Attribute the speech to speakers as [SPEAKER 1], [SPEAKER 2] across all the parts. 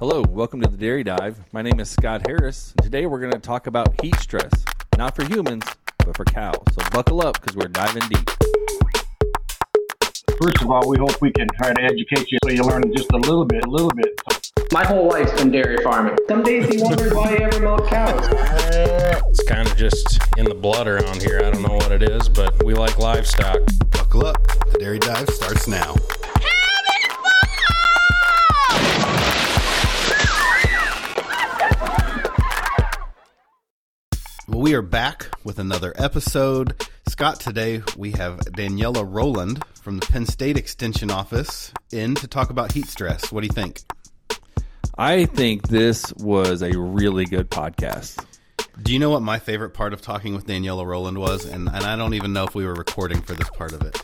[SPEAKER 1] Hello, welcome to the Dairy Dive. My name is Scott Harris. Today we're going to talk about heat stress, not for humans, but for cows. So buckle up because we're diving deep.
[SPEAKER 2] First of all, we hope we can try to educate you so you learn just a little bit, a little bit.
[SPEAKER 3] My whole life's been dairy farming. Some days he wonders why he ever milk cows.
[SPEAKER 4] It's kind of just in the blood around here. I don't know what it is, but we like livestock.
[SPEAKER 5] Buckle up. The Dairy Dive starts now. We are back with another episode. Scott, today we have Daniela Roland from the Penn State Extension Office in to talk about heat stress. What do you think?
[SPEAKER 1] I think this was a really good podcast.
[SPEAKER 5] Do you know what my favorite part of talking with Daniela Roland was? And, and I don't even know if we were recording for this part of it.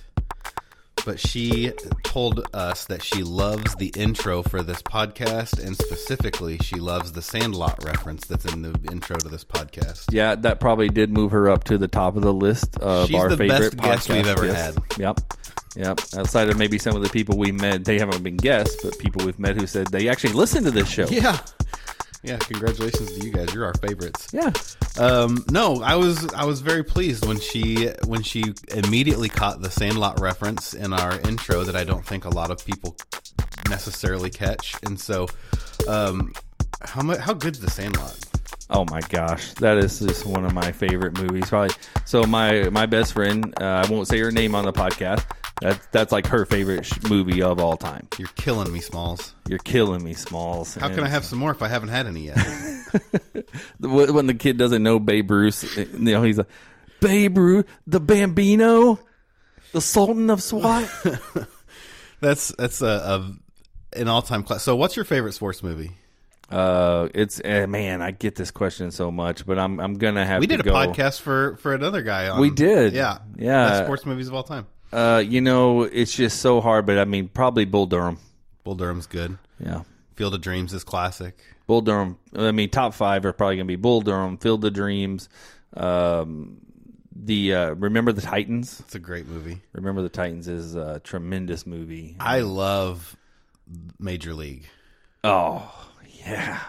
[SPEAKER 5] But she told us that she loves the intro for this podcast, and specifically, she loves the Sandlot reference that's in the intro to this podcast.
[SPEAKER 1] Yeah, that probably did move her up to the top of the list of
[SPEAKER 5] She's
[SPEAKER 1] our
[SPEAKER 5] the
[SPEAKER 1] favorite
[SPEAKER 5] best guest we've ever
[SPEAKER 1] guests.
[SPEAKER 5] had.
[SPEAKER 1] Yep. Yep. Outside of maybe some of the people we met, they haven't been guests, but people we've met who said they actually listen to this show.
[SPEAKER 5] Yeah. Yeah, congratulations to you guys. You're our favorites.
[SPEAKER 1] Yeah.
[SPEAKER 5] Um, no, I was I was very pleased when she when she immediately caught the Sandlot reference in our intro that I don't think a lot of people necessarily catch. And so, um, how much how good's the Sandlot?
[SPEAKER 1] Oh my gosh, that is just one of my favorite movies. Probably. So my my best friend, uh, I won't say her name on the podcast. That's that's like her favorite sh- movie of all time.
[SPEAKER 5] You're killing me, Smalls.
[SPEAKER 1] You're killing me, Smalls.
[SPEAKER 5] How can I have some more if I haven't had any yet?
[SPEAKER 1] When the kid doesn't know Babe Ruth? You know, he's like Babe Ruth, the Bambino, the Sultan of SWAT.
[SPEAKER 5] that's that's a, a an all time class. So, what's your favorite sports movie?
[SPEAKER 1] uh, it's eh, man, I get this question so much, but I'm I'm gonna have.
[SPEAKER 5] We did a
[SPEAKER 1] go.
[SPEAKER 5] podcast for for another guy. On,
[SPEAKER 1] We did.
[SPEAKER 5] yeah,
[SPEAKER 1] Yeah.
[SPEAKER 5] Best sports movies of all time.
[SPEAKER 1] Uh, you know, it's just so hard, but I mean, probably Bull Durham.
[SPEAKER 5] Bull Durham's good.
[SPEAKER 1] Yeah.
[SPEAKER 5] Field of Dreams is classic.
[SPEAKER 1] Bull Durham. I mean, top five are probably going to be Bull Durham, Field of Dreams, um, the uh, Remember the Titans.
[SPEAKER 5] It's a great movie.
[SPEAKER 1] Remember the Titans is a tremendous movie.
[SPEAKER 5] I love Major League,
[SPEAKER 1] Oh yeah,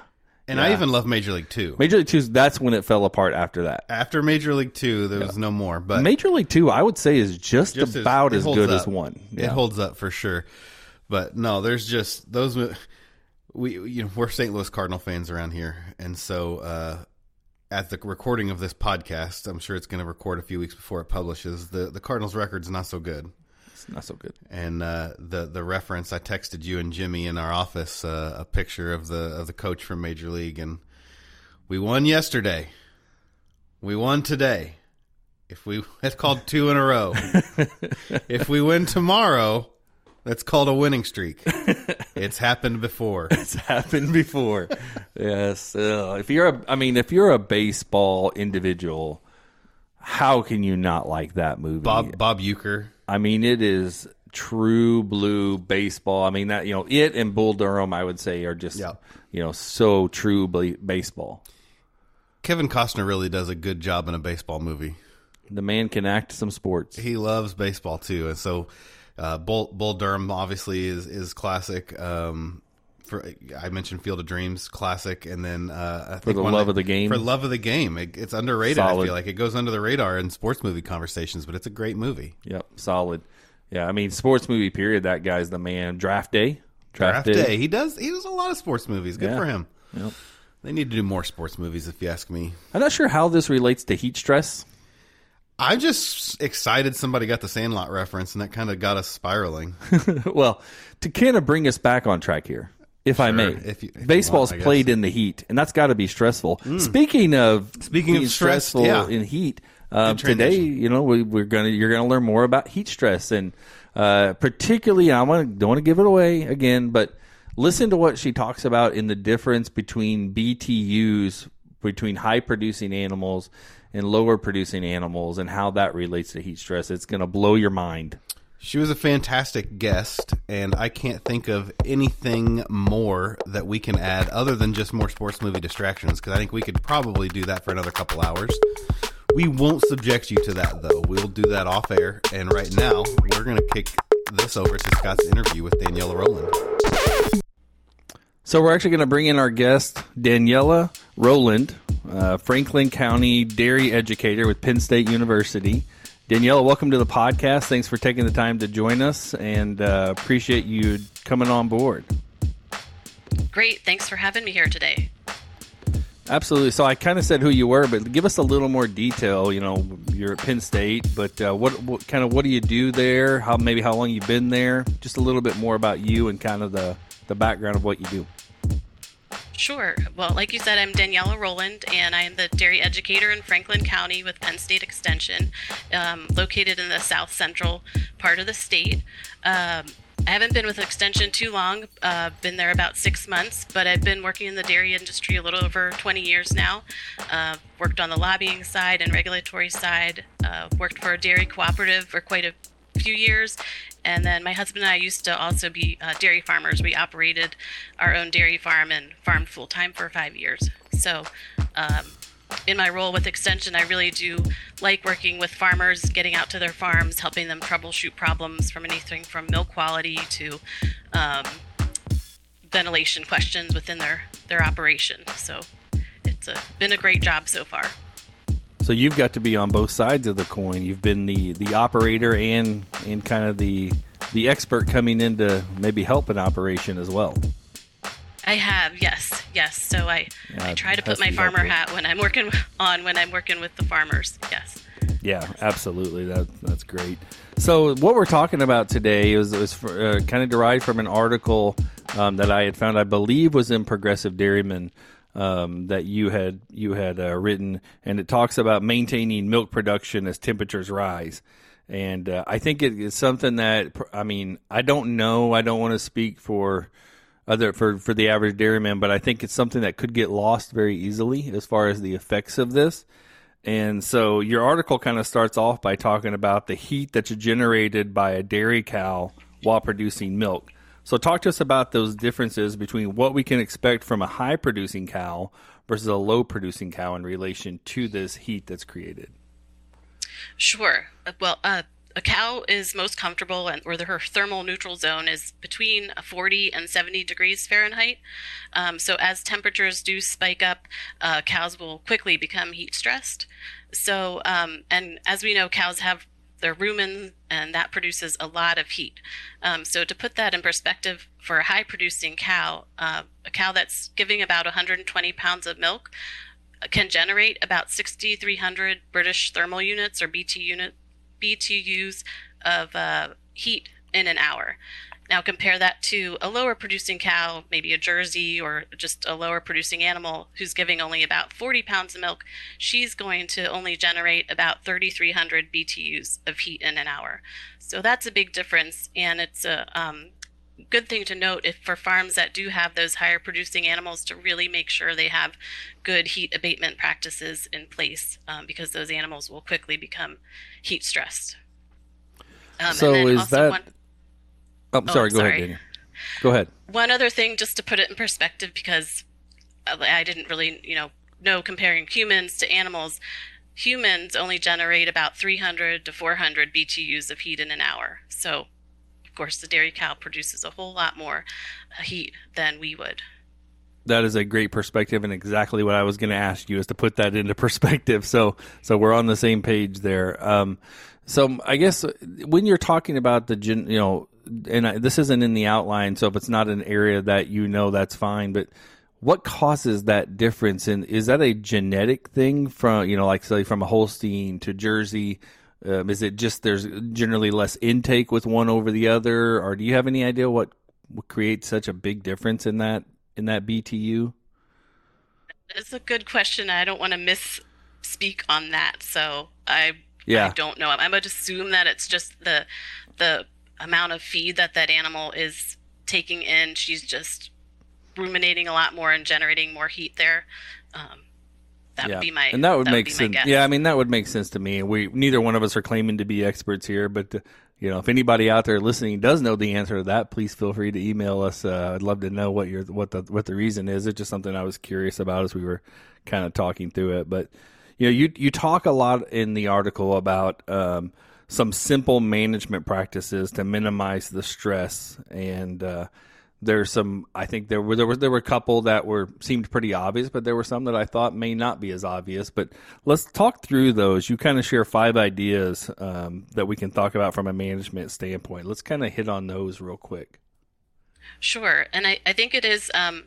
[SPEAKER 5] and I even love Major League Two.
[SPEAKER 1] Major League Two. That's when it fell apart. After that,
[SPEAKER 5] After Major League Two, there was no more. But
[SPEAKER 1] Major League Two, I would say, is just,
[SPEAKER 5] just
[SPEAKER 1] about
[SPEAKER 5] it
[SPEAKER 1] as good
[SPEAKER 5] up.
[SPEAKER 1] as one.
[SPEAKER 5] It holds up for sure. But no, there's just those. We you know we're St. Louis Cardinal fans around here, and so uh, at the recording of this podcast, I'm sure it's going to record a few weeks before it publishes. The the Cardinals record's not so good.
[SPEAKER 1] It's not so good.
[SPEAKER 5] and uh, the the reference I texted you and Jimmy in our office uh, a picture of the of the coach from Major League, and we won yesterday. We won today. If we that's called two in a row. if we win tomorrow, that's called a winning streak. it's happened before.
[SPEAKER 1] It's happened before. yes. Uh, if you're a, I mean, if you're a baseball individual, how can you not like that movie?
[SPEAKER 5] Bob Bob Uecker.
[SPEAKER 1] I mean, it is true blue baseball. I mean that you know it and Bull Durham, I would say, are just
[SPEAKER 5] Yeah.
[SPEAKER 1] you know so true baseball.
[SPEAKER 5] Kevin Costner really does a good job in a baseball movie.
[SPEAKER 1] The man can act some sports.
[SPEAKER 5] he loves baseball too, and so uh, Bull Bull Durham obviously is is classic. Um, for I mentioned Field of Dreams, classic, and then uh, I think
[SPEAKER 1] the
[SPEAKER 5] one
[SPEAKER 1] love of the game?
[SPEAKER 5] For love of the game, it, it's underrated. I feel like it goes under the radar in sports movie conversations, but it's a great movie.
[SPEAKER 1] Yep, solid. Yeah, I mean, sports movie. Period. That guy's the man. Draft day.
[SPEAKER 5] Draft Day, he does he does a lot of sports movies. Good
[SPEAKER 1] Yeah.
[SPEAKER 5] for him.
[SPEAKER 1] Yep.
[SPEAKER 5] They need to do more sports movies, if you ask me.
[SPEAKER 1] I'm not sure how this relates to heat stress.
[SPEAKER 5] I'm just excited somebody got the Sandlot reference, and that kind of got us spiraling.
[SPEAKER 1] well, to kind of bring us back on track here, if I may.
[SPEAKER 5] if you- if
[SPEAKER 1] Baseball's
[SPEAKER 5] want,
[SPEAKER 1] played in the heat, and that's got to be stressful. Speaking of
[SPEAKER 5] Speaking of stress,
[SPEAKER 1] stressful
[SPEAKER 5] yeah.
[SPEAKER 1] in heat,
[SPEAKER 5] Good
[SPEAKER 1] today, you know, we, we're gonna you're gonna learn more about heat stress, and uh, particularly, I want don't want to give it away again, but listen to what she talks about in the difference between BTUs between high producing animals and lower producing animals, and how that relates to heat stress. It's gonna blow your mind.
[SPEAKER 5] She was a fantastic guest, and I can't think of anything more that we can add other than just more sports movie distractions because I think we could probably do that for another couple hours. We won't subject you to that, though. We'll do that off air. And right now, we're going to kick this over to Scott's interview with Daniela Roland.
[SPEAKER 1] So we're actually going to bring in our guest, Daniela Roland, uh, Franklin County dairy educator with Penn State University. Daniela, welcome to the podcast. Thanks for taking the time to join us and uh, appreciate you coming on board.
[SPEAKER 6] Great. Thanks for having me here today.
[SPEAKER 1] Absolutely. So I kind of said who you were, but give us a little more detail. You know, you're at Penn State, but uh, what, what kind of what do you do there? How maybe how long you've been there? Just a little bit more about you and kind of the the background of what you do.
[SPEAKER 6] Sure. Well, like you said, I'm Daniela Roland, and I am the dairy educator in Franklin County with Penn State Extension, um, located in the south central part of the state. Um, I haven't been with Extension too long, uh, been there about six months, but I've been working in the dairy industry a little over 20 years now. Uh, worked on the lobbying side and regulatory side, uh, worked for a dairy cooperative for quite a few years. And then my husband and I used to also be uh, dairy farmers. We operated our own dairy farm and farmed full time for five years. So, um, in my role with Extension, I really do like working with farmers, getting out to their farms, helping them troubleshoot problems from anything from milk quality to um, ventilation questions within their, their operation. So it's a, been a great job so far.
[SPEAKER 1] So you've got to be on both sides of the coin. You've been the, the operator and and kind of the the expert coming in to maybe help an operation as well.
[SPEAKER 6] I have, yes, yes. So I,
[SPEAKER 1] Yeah,
[SPEAKER 6] I try to put my farmer
[SPEAKER 1] helpful.
[SPEAKER 6] hat when I'm working on when I'm working with the farmers. Yes.
[SPEAKER 1] Yeah, absolutely. That that's great. So what we're talking about today is is uh, kind of derived from an article um, that I had found, I believe, was in Progressive Dairyman um, that you had you had uh, written, and it talks about maintaining milk production as temperatures rise. And uh, I think it is something that I mean I don't know. I don't want to speak for other for for the average dairyman, but I think it's something that could get lost very easily as far as the effects of this. And so your article kind of starts off by talking about the heat that's generated by a dairy cow while producing milk. So talk to us about those differences between what we can expect from a high producing cow versus a low producing cow in relation to this heat that's created.
[SPEAKER 6] Sure. Uh, Well, uh, a cow is most comfortable, and or her thermal neutral zone is between 40 and 70 degrees Fahrenheit. Um, so as temperatures do spike up, uh, cows will quickly become heat stressed. So, um, and as we know, cows have their rumen, and that produces a lot of heat. Um, so to put that in perspective, for a high-producing cow, uh, a cow that's giving about 120 pounds of milk can generate about 6,300 British thermal units or BT unit, BTUs of uh, heat in an hour. Now compare that to a lower producing cow, maybe a Jersey or just a lower producing animal who's giving only about 40 pounds of milk. She's going to only generate about 3,300 BTUs of heat in an hour. So that's a big difference, and it's a um, good thing to note if for farms that do have those higher producing animals to really make sure they have good heat abatement practices in place um, because those animals will quickly become heat stressed. Um,
[SPEAKER 1] So is that-
[SPEAKER 6] one,
[SPEAKER 1] Oh, sorry, go
[SPEAKER 6] sorry.
[SPEAKER 1] ahead, Daniel. Go ahead.
[SPEAKER 6] one other thing just to put it in perspective because I didn't really, you know, know comparing humans to animals. Humans only generate about 300 to 400 BTUs of heat in an hour. So, of course, the dairy cow produces a whole lot more uh, heat than we would.
[SPEAKER 1] That is a great perspective, and exactly what I was going to ask you is to put that into perspective. So, so we're on the same page there. Um, so, I guess when you're talking about the, gen, you know, and I, this isn't in the outline, so if it's not an area that you know, that's fine. But what causes that difference? And is that a genetic thing from, you know, like say from a Holstein to Jersey? Um, is it just there's generally less intake with one over the other, or do you have any idea what, what creates such a big difference in that in that BTU?
[SPEAKER 6] It's a good question. I don't want to misspeak on that, so I
[SPEAKER 1] Yeah.
[SPEAKER 6] I don't know. I would assume that it's just the the amount of feed that that animal is taking in. She's just ruminating a lot more and generating more heat there. Um, that would be my
[SPEAKER 1] and that would make
[SPEAKER 6] be my
[SPEAKER 1] sense. Yeah, I mean that would make sense to me. We neither one of us are claiming to be experts here, but uh, you know, if anybody out there listening does know the answer to that, please feel free to email us. Uh, I'd love to know what your what the what the reason is. It's just something I was curious about as we were kind of talking through it. But you know, you you talk a lot in the article about um, some simple management practices to minimize the stress and. Uh, There's some. I think there were there were there were a couple that were seemed pretty obvious, but there were some that I thought may not be as obvious. But let's talk through those. You kind of share five ideas um, that we can talk about from a management standpoint. Let's kind of hit on those real quick.
[SPEAKER 6] Sure, and I, I think it is um,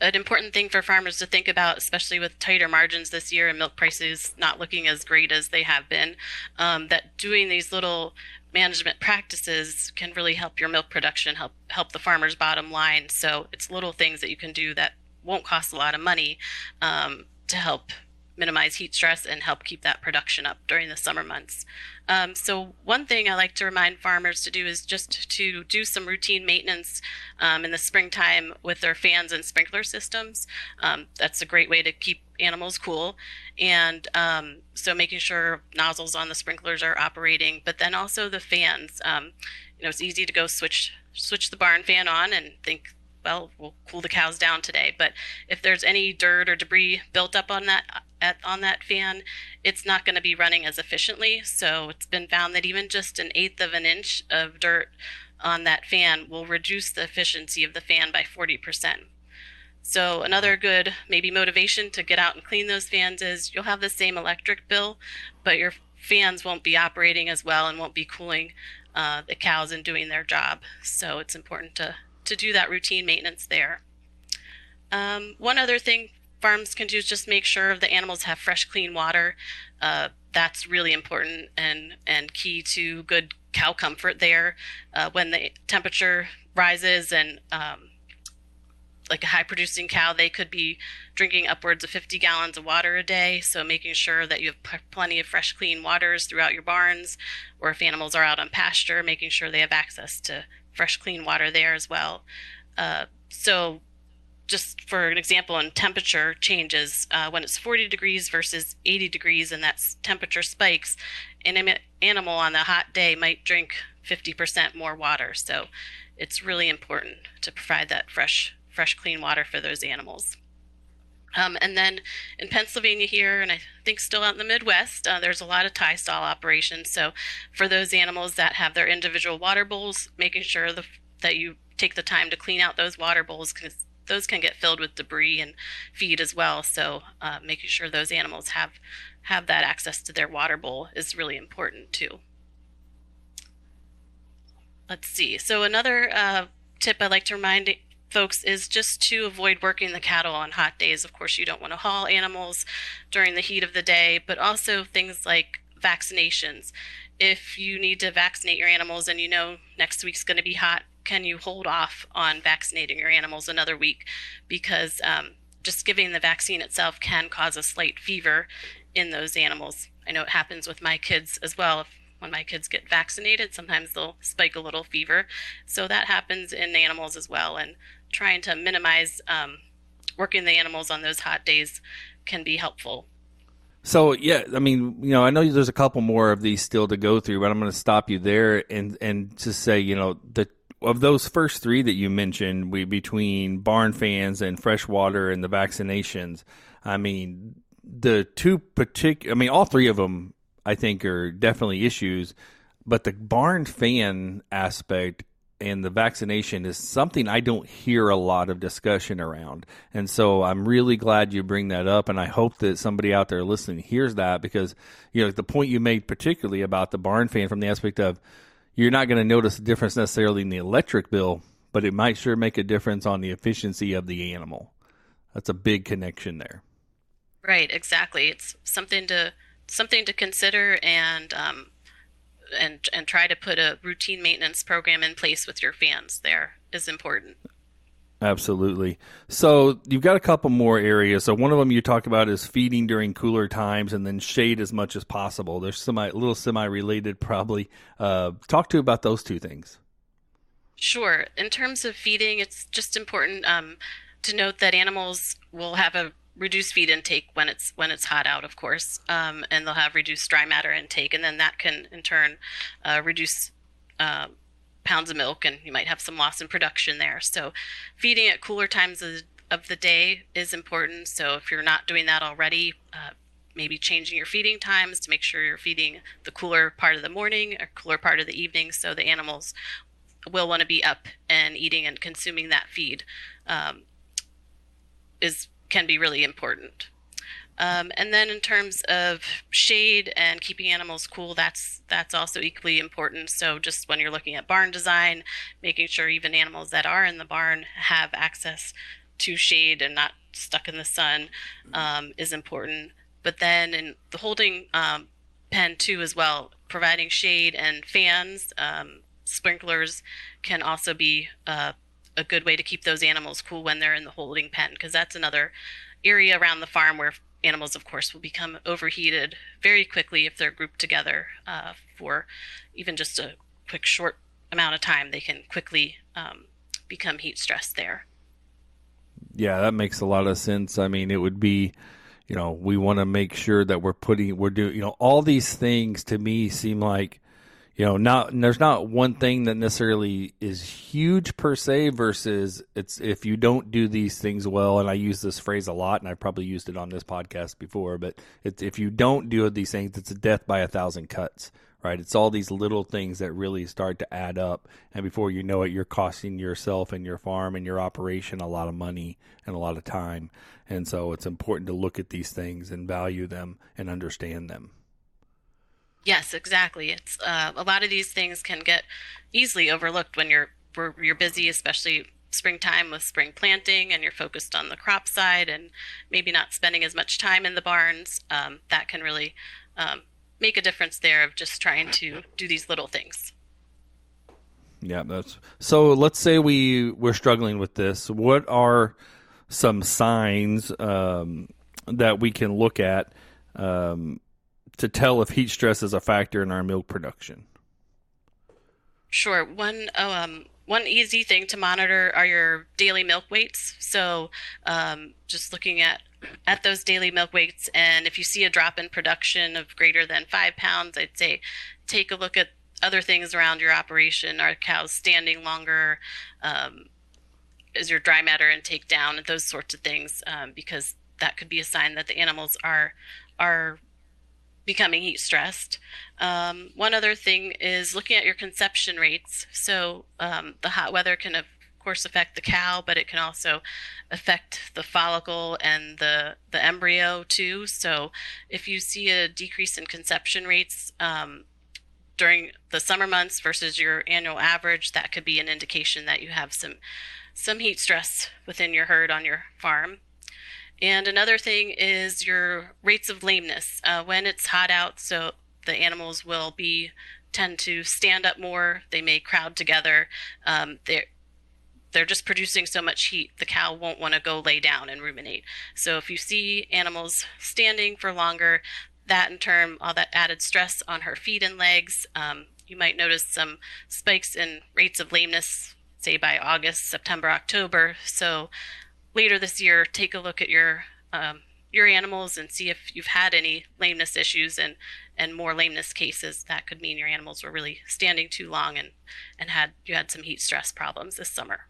[SPEAKER 6] an important thing for farmers to think about, especially with tighter margins this year and milk prices not looking as great as they have been, um, that doing these little management practices can really help your milk production, help help the farmer's bottom line. So it's little things that you can do that won't cost a lot of money um, to help minimize heat stress and help keep that production up during the summer months. Um, so one thing I like to remind farmers to do is just to do some routine maintenance um, in the springtime with their fans and sprinkler systems. Um, that's a great way to keep animals cool, and um, so making sure nozzles on the sprinklers are operating, but then also the fans. Um, you know, it's easy to go switch switch the barn fan on and think well, we'll cool the cows down today. But if there's any dirt or debris built up on that at, on that fan, it's not going to be running as efficiently. So it's been found that even just an eighth of an inch of dirt on that fan will reduce the efficiency of the fan by 40%. So another good maybe motivation to get out and clean those fans is you'll have the same electric bill, but your fans won't be operating as well and won't be cooling uh, the cows and doing their job. So it's important to to do that routine maintenance there. Um, one other thing farms can do is just make sure the animals have fresh, clean water. Uh, that's really important and and key to good cow comfort there. Uh, when the temperature rises and um, like a high producing cow, they could be drinking upwards of 50 gallons of water a day. So making sure that you have p- plenty of fresh, clean waters throughout your barns, or if animals are out on pasture, making sure they have access to fresh, clean water there as well. Uh, so, just for an example, in temperature changes, uh, when it's 40 degrees versus 80 degrees and that temperature spikes, an animal on a hot day might drink 50% more water. So, it's really important to provide that fresh, fresh, clean water for those animals. Um, and then in Pennsylvania here, and I think still out in the Midwest, uh, there's a lot of tie stall operations. So for those animals that have their individual water bowls, making sure the, that you take the time to clean out those water bowls because those can get filled with debris and feed as well. So uh, making sure those animals have have that access to their water bowl is really important too. Let's see. So another uh, tip I like to remind folks is just to avoid working the cattle on hot days. Of course, you don't want to haul animals during the heat of the day, but also things like vaccinations. If you need to vaccinate your animals and you know next week's going to be hot, can you hold off on vaccinating your animals another week? Because um, just giving the vaccine itself can cause a slight fever in those animals. I know it happens with my kids as well. When my kids get vaccinated, sometimes they'll spike a little fever. So that happens in animals as well. And trying to minimize um, working the animals on those hot days can be helpful.
[SPEAKER 1] So yeah, I mean, you know, I know there's a couple more of these still to go through, but I'm going to stop you there and and just say, you know, the of those first three that you mentioned, we between barn fans and freshwater and the vaccinations. I mean, the two particular, I mean, all three of them, I think, are definitely issues. But the barn fan aspect and the vaccination is something I don't hear a lot of discussion around. And so I'm really glad you bring that up. And I hope that somebody out there listening hears that because, you know, the point you made particularly about the barn fan from the aspect of you're not going to notice a difference necessarily in the electric bill, but it might sure make a difference on the efficiency of the animal. That's a big connection there.
[SPEAKER 6] Right, exactly. It's something to something to consider and um, and and try to put a routine maintenance program in place with your fans there is important.
[SPEAKER 1] Absolutely. So you've got a couple more areas. So one of them you talked about is feeding during cooler times, and then shade as much as possible. There's semi little semi related, probably. Uh, talk to about those two things.
[SPEAKER 6] Sure. In terms of feeding, it's just important um, to note that animals will have a reduced feed intake when it's when it's hot out, of course, um, and they'll have reduced dry matter intake, and then that can in turn uh, reduce uh, pounds of milk, and you might have some loss in production there. So, feeding at cooler times of, the day is important. So, if you're not doing that already, uh, maybe changing your feeding times to make sure you're feeding the cooler part of the morning or cooler part of the evening, so the animals will want to be up and eating and consuming that feed um, is can be really important. Um, and then in terms of shade and keeping animals cool, that's that's also equally important. So just when you're looking at barn design, making sure even animals that are in the barn have access to shade and not stuck in the sun um, is important. But then in the holding um, pen too as well, providing shade and fans, um, sprinklers can also be uh, a good way to keep those animals cool when they're in the holding pen because that's another area around the farm where animals, of course, will become overheated very quickly if they're grouped together uh, for even just a quick, short amount of time. They can quickly um, become heat stressed there.
[SPEAKER 1] Yeah, that makes a lot of sense. I mean, it would be, you know, we want to make sure that we're putting, we're doing, you know, all these things to me seem like, you know, not there's not one thing that necessarily is huge per se versus it's if you don't do these things well, and I use this phrase a lot, and I've probably used it on this podcast before, but it's if you don't do these things, it's a death by a thousand cuts, right? It's all these little things that really start to add up, and before you know it, you're costing yourself and your farm and your operation a lot of money and a lot of time, and so it's important to look at these things and value them and understand them.
[SPEAKER 6] Yes, exactly. It's uh, a lot of these things can get easily overlooked when you're you're busy, especially springtime with spring planting, and you're focused on the crop side, and maybe not spending as much time in the barns. Um, that can really um, make a difference there of just trying to do these little things.
[SPEAKER 1] Yeah, that's so. Let's say we we're struggling with this. What are some signs um, that we can look at? Um, to tell if heat stress is a factor in our milk production?
[SPEAKER 6] Sure. One um, one easy thing to monitor are your daily milk weights. So um, just looking at at those daily milk weights, and if you see a drop in production of greater than five pounds, I'd say take a look at other things around your operation. Are cows standing longer? Um, is your dry matter intake down? Those sorts of things, um, because that could be a sign that the animals are are becoming heat stressed. Um, one other thing is looking at your conception rates. So um, the hot weather can, of course, affect the cow, but it can also affect the follicle and the the embryo too. So if you see a decrease in conception rates um, during the summer months versus your annual average, that could be an indication that you have some some heat stress within your herd on your farm. And another thing is your rates of lameness. Uh, when it's hot out, so the animals will be tend to stand up more. They may crowd together. Um, they're they're just producing so much heat. The cow won't want to go lay down and ruminate. So if you see animals standing for longer, that in turn all that added stress on her feet and legs. Um, you might notice some spikes in rates of lameness, say by August, September, October. So later this year take a look at your um, your animals and see if you've had any lameness issues and and more lameness cases that could mean your animals were really standing too long and and had you had some heat stress problems this summer.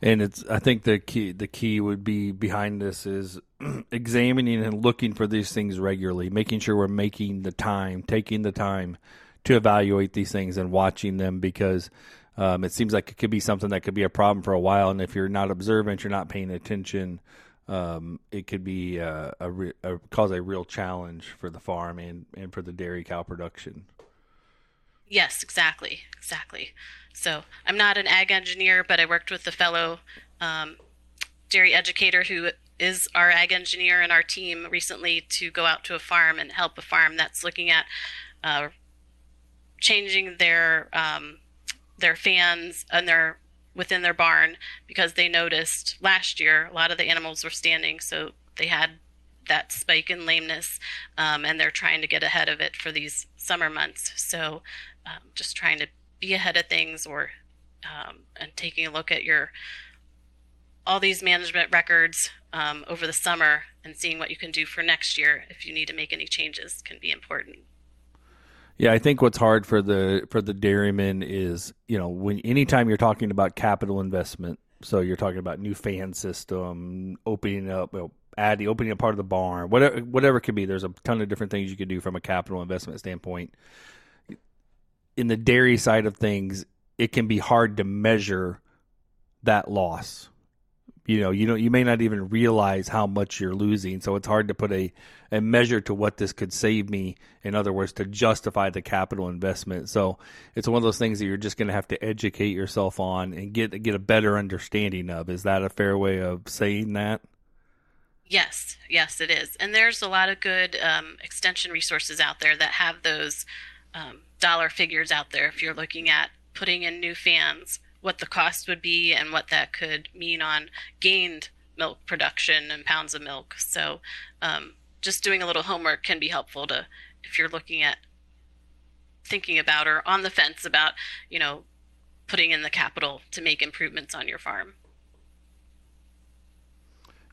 [SPEAKER 1] And it's i think the key the key would be behind this is examining and looking for these things regularly making sure we're making the time taking the time to evaluate these things and watching them because um, it seems like it could be something that could be a problem for a while, and if you're not observant, you're not paying attention. Um, it could be uh, a, re- a, cause a real challenge for the farm and, and for the dairy cow production.
[SPEAKER 6] Yes, exactly, exactly. So I'm not an ag engineer, but I worked with a fellow um, dairy educator who is our ag engineer in our team recently to go out to a farm and help a farm that's looking at uh, changing their um, their fans and their within their barn because they noticed last year a lot of the animals were standing, so they had that spike in lameness, um, and they're trying to get ahead of it for these summer months. So, um, just trying to be ahead of things, or um, and taking a look at your all these management records um, over the summer and seeing what you can do for next year if you need to make any changes can be important.
[SPEAKER 1] Yeah, I think what's hard for the for the dairymen is you know when anytime you're talking about capital investment, so you're talking about new fan system, opening up, you know, adding, opening up part of the barn, whatever whatever it could be. There's a ton of different things you could do from a capital investment standpoint. In the dairy side of things, it can be hard to measure that loss. You know, you know, you may not even realize how much you're losing, so it's hard to put a, a measure to what this could save me. In other words, to justify the capital investment. So it's one of those things that you're just going to have to educate yourself on and get get a better understanding of. Is that a fair way of saying that?
[SPEAKER 6] Yes, yes, it is. And there's a lot of good um, extension resources out there that have those um, dollar figures out there. If you're looking at putting in new fans, what the cost would be and what that could mean on gained milk production and pounds of milk. So, um, just doing a little homework can be helpful to if you're looking at thinking about or on the fence about, you know, putting in the capital to make improvements on your farm.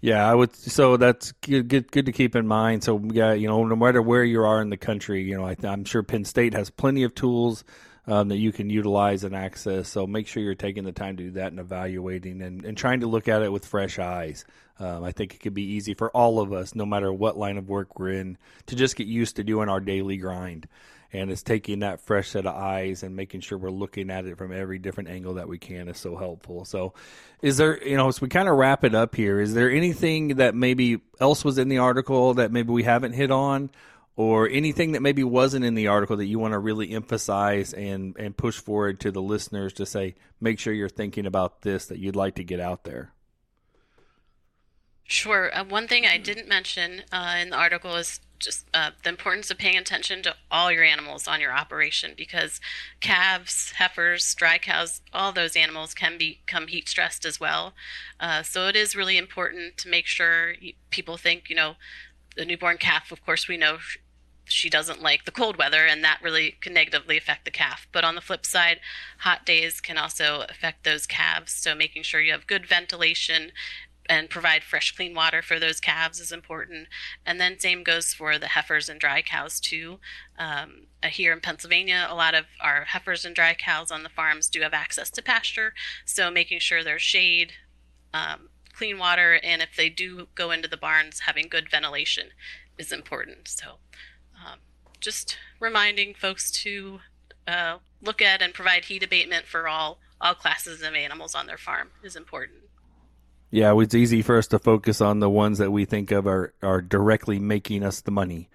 [SPEAKER 1] Yeah, I would. So that's good, good, good to keep in mind. So yeah, you know, no matter where you are in the country, you know, I, am sure Penn State has plenty of tools um, that you can utilize and access. So make sure you're taking the time to do that and evaluating and, and trying to look at it with fresh eyes. Um, I think it could be easy for all of us, no matter what line of work we're in, to just get used to doing our daily grind and it's taking that fresh set of eyes and making sure we're looking at it from every different angle that we can is so helpful. So, is there, you know, as we kind of wrap it up here, is there anything that maybe else was in the article that maybe we haven't hit on, or anything that maybe wasn't in the article that you want to really emphasize and and push forward to the listeners to say, make sure you're thinking about this that you'd like to get out there?
[SPEAKER 6] Sure. Uh, one thing I didn't mention uh, in the article is just uh, the importance of paying attention to all your animals on your operation because calves, heifers, dry cows, all those animals can become heat stressed as well. Uh, so it is really important to make sure people think, you know, the newborn calf, of course, we know she doesn't like the cold weather, and that really can negatively affect the calf. But on the flip side, hot days can also affect those calves. So making sure you have good ventilation and provide fresh, clean water for those calves is important. And then same goes for the heifers and dry cows too. Um, uh, here in Pennsylvania, a lot of our heifers and dry cows on the farms do have access to pasture, so making sure there's shade, um, clean water, and if they do go into the barns, having good ventilation is important. So, um, just reminding folks to uh, look at and provide heat abatement for all all classes of animals on their farm is important.
[SPEAKER 1] Yeah, it's easy for us to focus on the ones that we think of are, are directly making us the money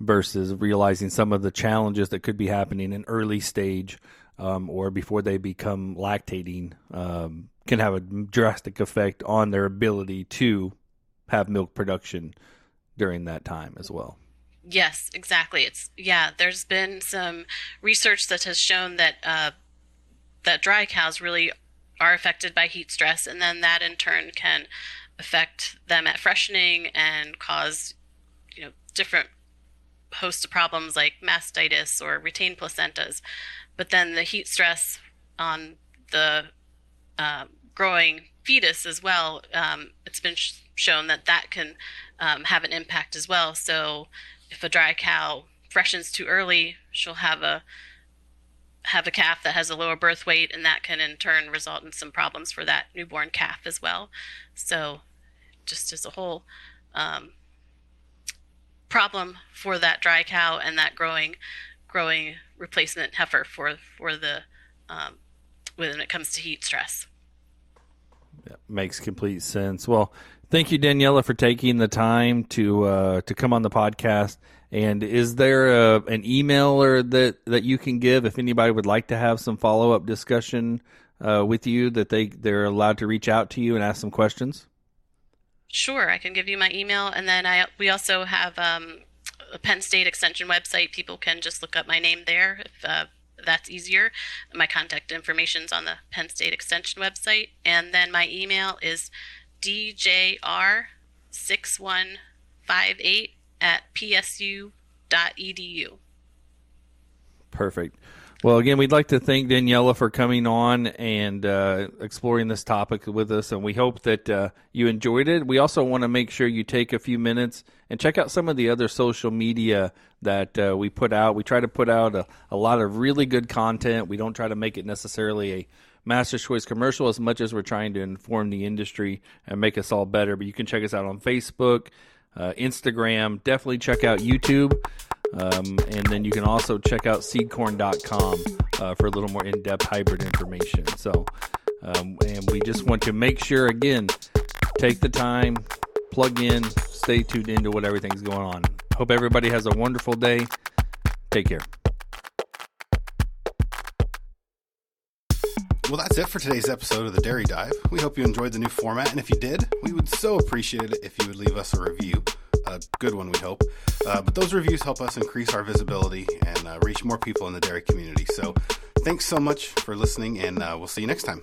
[SPEAKER 1] versus realizing some of the challenges that could be happening in early stage um, or before they become lactating um, can have a drastic effect on their ability to have milk production during that time as well.
[SPEAKER 6] Yes, exactly. It's yeah. There's been some research that has shown that uh, that dry cows really are affected by heat stress, and then that in turn can affect them at freshening and cause you know different host of problems like mastitis or retained placentas. But then the heat stress on the uh, growing fetus as well, um, it's been sh- shown that that can um, have an impact as well. So if a dry cow freshens too early, she'll have a have a calf that has a lower birth weight, and that can in turn result in some problems for that newborn calf as well. So, just as a whole um, problem for that dry cow and that growing growing replacement heifer for for the um, when it comes to heat stress.
[SPEAKER 1] That makes complete sense. Well, thank you, Daniela, for taking the time to uh, to come on the podcast and is there a, an email or that that you can give if anybody would like to have some follow up discussion uh, with you that they they're allowed to reach out to you and ask some questions?
[SPEAKER 6] Sure, I can give you my email, and then I we also have um, a Penn State Extension website. People can just look up my name there if uh, that's easier. My contact information is on the Penn State Extension website, and then my email is djr six one five eight at psu.edu.
[SPEAKER 1] Perfect. Well, again, we'd like to thank Daniela for coming on and uh, exploring this topic with us, and we hope that uh, you enjoyed it. We also want to make sure you take a few minutes and check out some of the other social media that uh, we put out. We try to put out a, a lot of really good content. We don't try to make it necessarily a Master Choice commercial as much as we're trying to inform the industry and make us all better. But you can check us out on Facebook, uh, Instagram. Definitely check out YouTube. Um, and then you can also check out seedcorn.com uh, for a little more in depth hybrid information. So, um, and we just want to make sure, again, take the time, plug in, stay tuned into what everything's going on. Hope everybody has a wonderful day. Take care.
[SPEAKER 5] Well, that's it for today's episode of the Dairy Dive. We hope you enjoyed the new format, and if you did, we would so appreciate it if you would leave us a review. A good one, we hope. Uh, but those reviews help us increase our visibility and uh, reach more people in the dairy community. So thanks so much for listening, and uh, we'll see you next time.